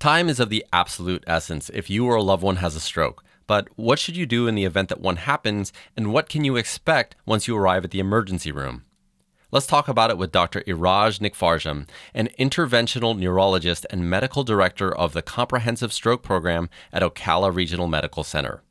Time is of the absolute essence if you or a loved one has a stroke. But what should you do in the event that one happens, and what can you expect once you arrive at the emergency room? Let's talk about it with Dr. Iraj Nikfarjam, an interventional neurologist and medical director of the Comprehensive Stroke Program at Ocala Regional Medical Center.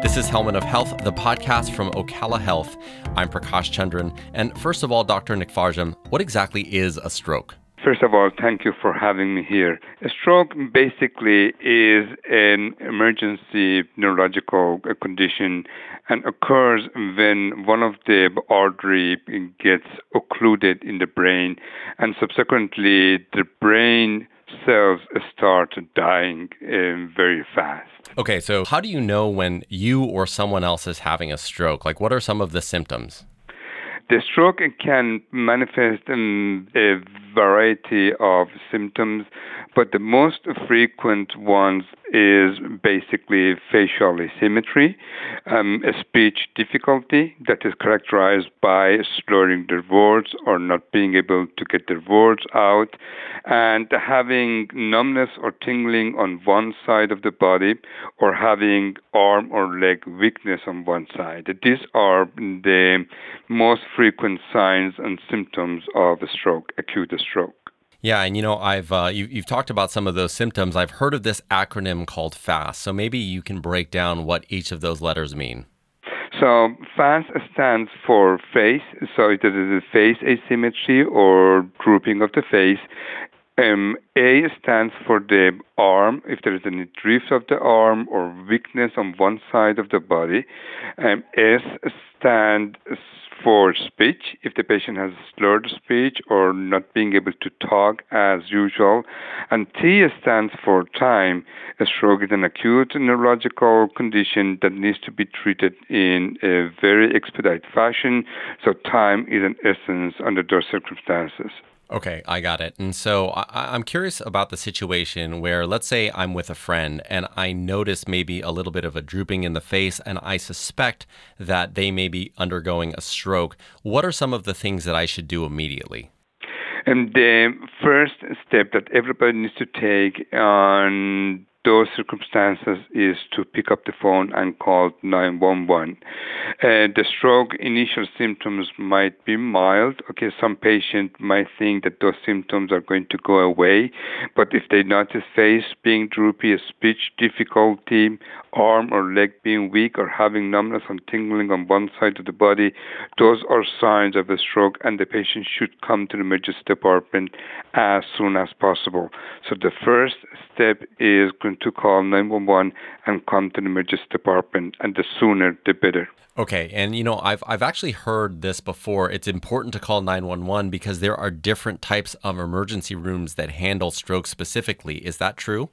This is Helmet of Health, the podcast from Ocala Health. I'm Prakash Chandran. And first of all, Dr. Nikfarjam, what exactly is a stroke? First of all, thank you for having me here. A stroke basically is an emergency neurological condition and occurs when one of the artery gets occluded in the brain and subsequently the brain cells start dying um, very fast. Okay, so how do you know when you or someone else is having a stroke? Like, what are some of the symptoms? The stroke can manifest in a variety of symptoms, but the most frequent ones is basically facial asymmetry, um, a speech difficulty that is characterized by slurring their words or not being able to get their words out, and having numbness or tingling on one side of the body or having arm or leg weakness on one side. These are the most frequent signs and symptoms of a stroke, acute stroke. Yeah, and you know, I've uh, you, you've talked about some of those symptoms. I've heard of this acronym called FAST. So maybe you can break down what each of those letters mean. So FAST stands for face. So it is a face asymmetry or drooping of the face. Um, a stands for the arm, if there is any drift of the arm or weakness on one side of the body. Um, S stands for speech, if the patient has slurred speech or not being able to talk as usual. And T stands for time. A stroke is an acute neurological condition that needs to be treated in a very expedited fashion. So time is an essence under those circumstances. Okay, I got it. And so I, am curious about the situation where, let's say, I'm with a friend and I notice maybe a little bit of a drooping in the face, and I suspect that they may be undergoing a stroke. What are some of the things that I should do immediately? And the first step that everybody needs to take on those circumstances is to pick up the phone and call 911. Uh, the stroke initial symptoms might be mild. Okay, some patient might think that those symptoms are going to go away, but if they notice face being droopy, speech difficulty, arm or leg being weak, or having numbness and tingling on one side of the body, those are signs of a stroke, and the patient should come to the emergency department as soon as possible. So the first step is to call 911 and come to the emergency department, and the sooner the better. Okay, and you know, I've I've actually heard this before. It's important to call 911 because there are different types of emergency rooms that handle stroke specifically. Is that true?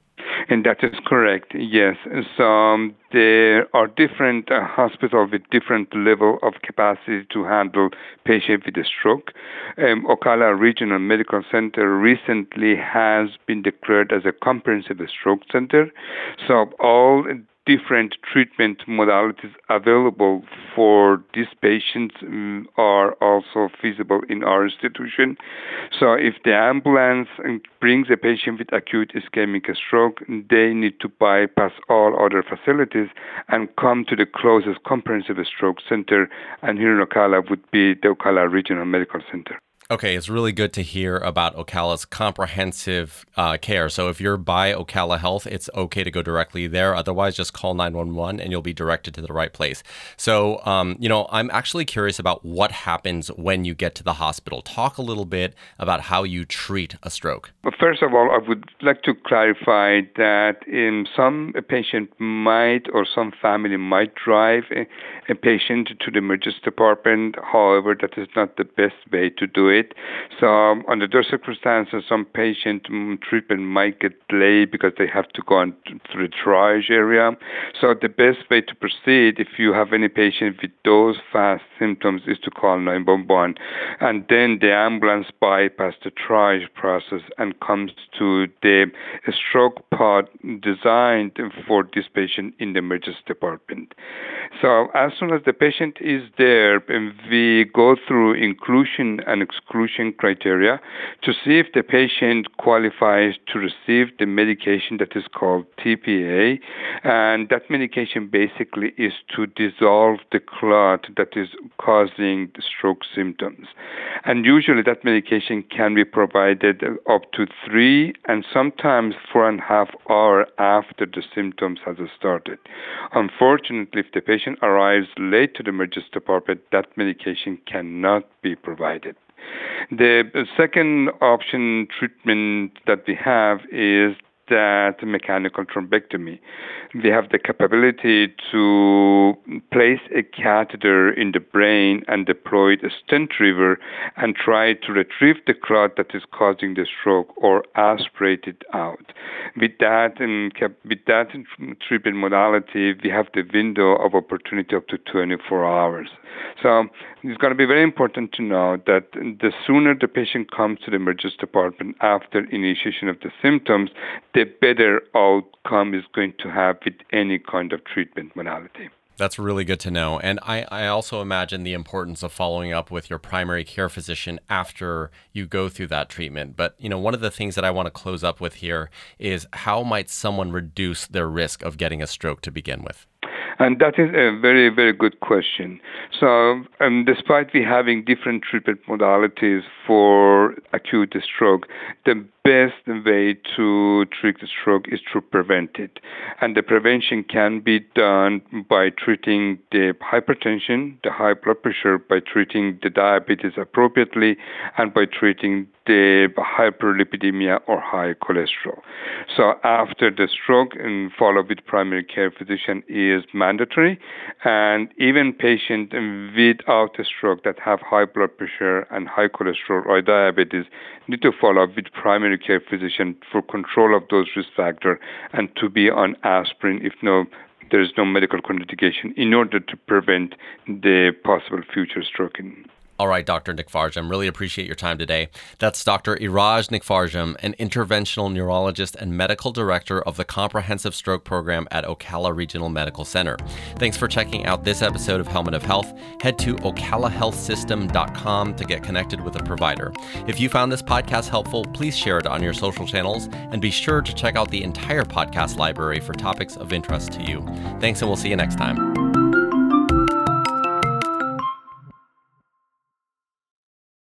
And that is correct, yes. So um, there are different uh, hospitals with different level of capacity to handle patients with a stroke. Um, Ocala Regional Medical Center recently has been declared as a comprehensive stroke center. So all different treatment modalities available for these patients um, are also feasible in our institution. So, if the ambulance brings a patient with acute ischemic stroke, they need to bypass all other facilities and come to the closest comprehensive stroke center, and here in Ocala would be the Ocala Regional Medical Center. Okay, it's really good to hear about Ocala's comprehensive uh, care. So if you're by Ocala Health, it's okay to go directly there. Otherwise, just call 911 and you'll be directed to the right place. So, um, you know, I'm actually curious about what happens when you get to the hospital. Talk a little bit about how you treat a stroke. Well, first of all, I would like to clarify that in some a patient might or some family might drive a, a patient to the emergency department. However, that is not the best way to do it it. So um, under those circumstances, some patient mm, treatment might get delayed because they have to go on through the triage area. So the best way to proceed if you have any patient with those fast symptoms is to call 911 and then the ambulance bypass the triage process and comes to the stroke pod designed for this patient in the emergency department. So as soon as the patient is there, we go through inclusion and exclusion exclusion criteria to see if the patient qualifies to receive the medication that is called TPA. And that medication basically is to dissolve the clot that is causing the stroke symptoms. And usually that medication can be provided up to three and sometimes four and a half hour after the symptoms has started. Unfortunately, if the patient arrives late to the emergency department, that medication cannot be provided. The second option treatment that we have is that mechanical thrombectomy. We have the capability to place a catheter in the brain and deploy a stent retriever and try to retrieve the clot that is causing the stroke or aspirate it out. With that, and with that treatment modality, we have the window of opportunity up to 24 hours. So it's going to be very important to know that the sooner the patient comes to the emergency department after initiation of the symptoms, the better outcome is going to have with any kind of treatment modality. That's really good to know. And I, I also imagine the importance of following up with your primary care physician after you go through that treatment. But, you know, one of the things that I want to close up with here is how might someone reduce their risk of getting a stroke to begin with? And that is a very, very good question. So, um, despite we having different treatment modalities for acute stroke, the best way to treat the stroke is to prevent it. And the prevention can be done by treating the hypertension, the high blood pressure, by treating the diabetes appropriately, and by treating the hyperlipidemia or high cholesterol. So after the stroke, and follow with primary care physician is mandatory, and even patients without a stroke that have high blood pressure and high cholesterol or diabetes need to follow up with primary care physician for control of those risk factors and to be on aspirin if no there is no medical contraindication in order to prevent the possible future stroke. All right, Dr. Nikfarjam, really appreciate your time today. That's Dr. Iraj Nikfarjam, an interventional neurologist and medical director of the Comprehensive Stroke Program at Ocala Regional Medical Center. Thanks for checking out this episode of Helmet of Health. Head to ocalahealthsystem.com to get connected with a provider. If you found this podcast helpful, please share it on your social channels and be sure to check out the entire podcast library for topics of interest to you. Thanks, and we'll see you next time.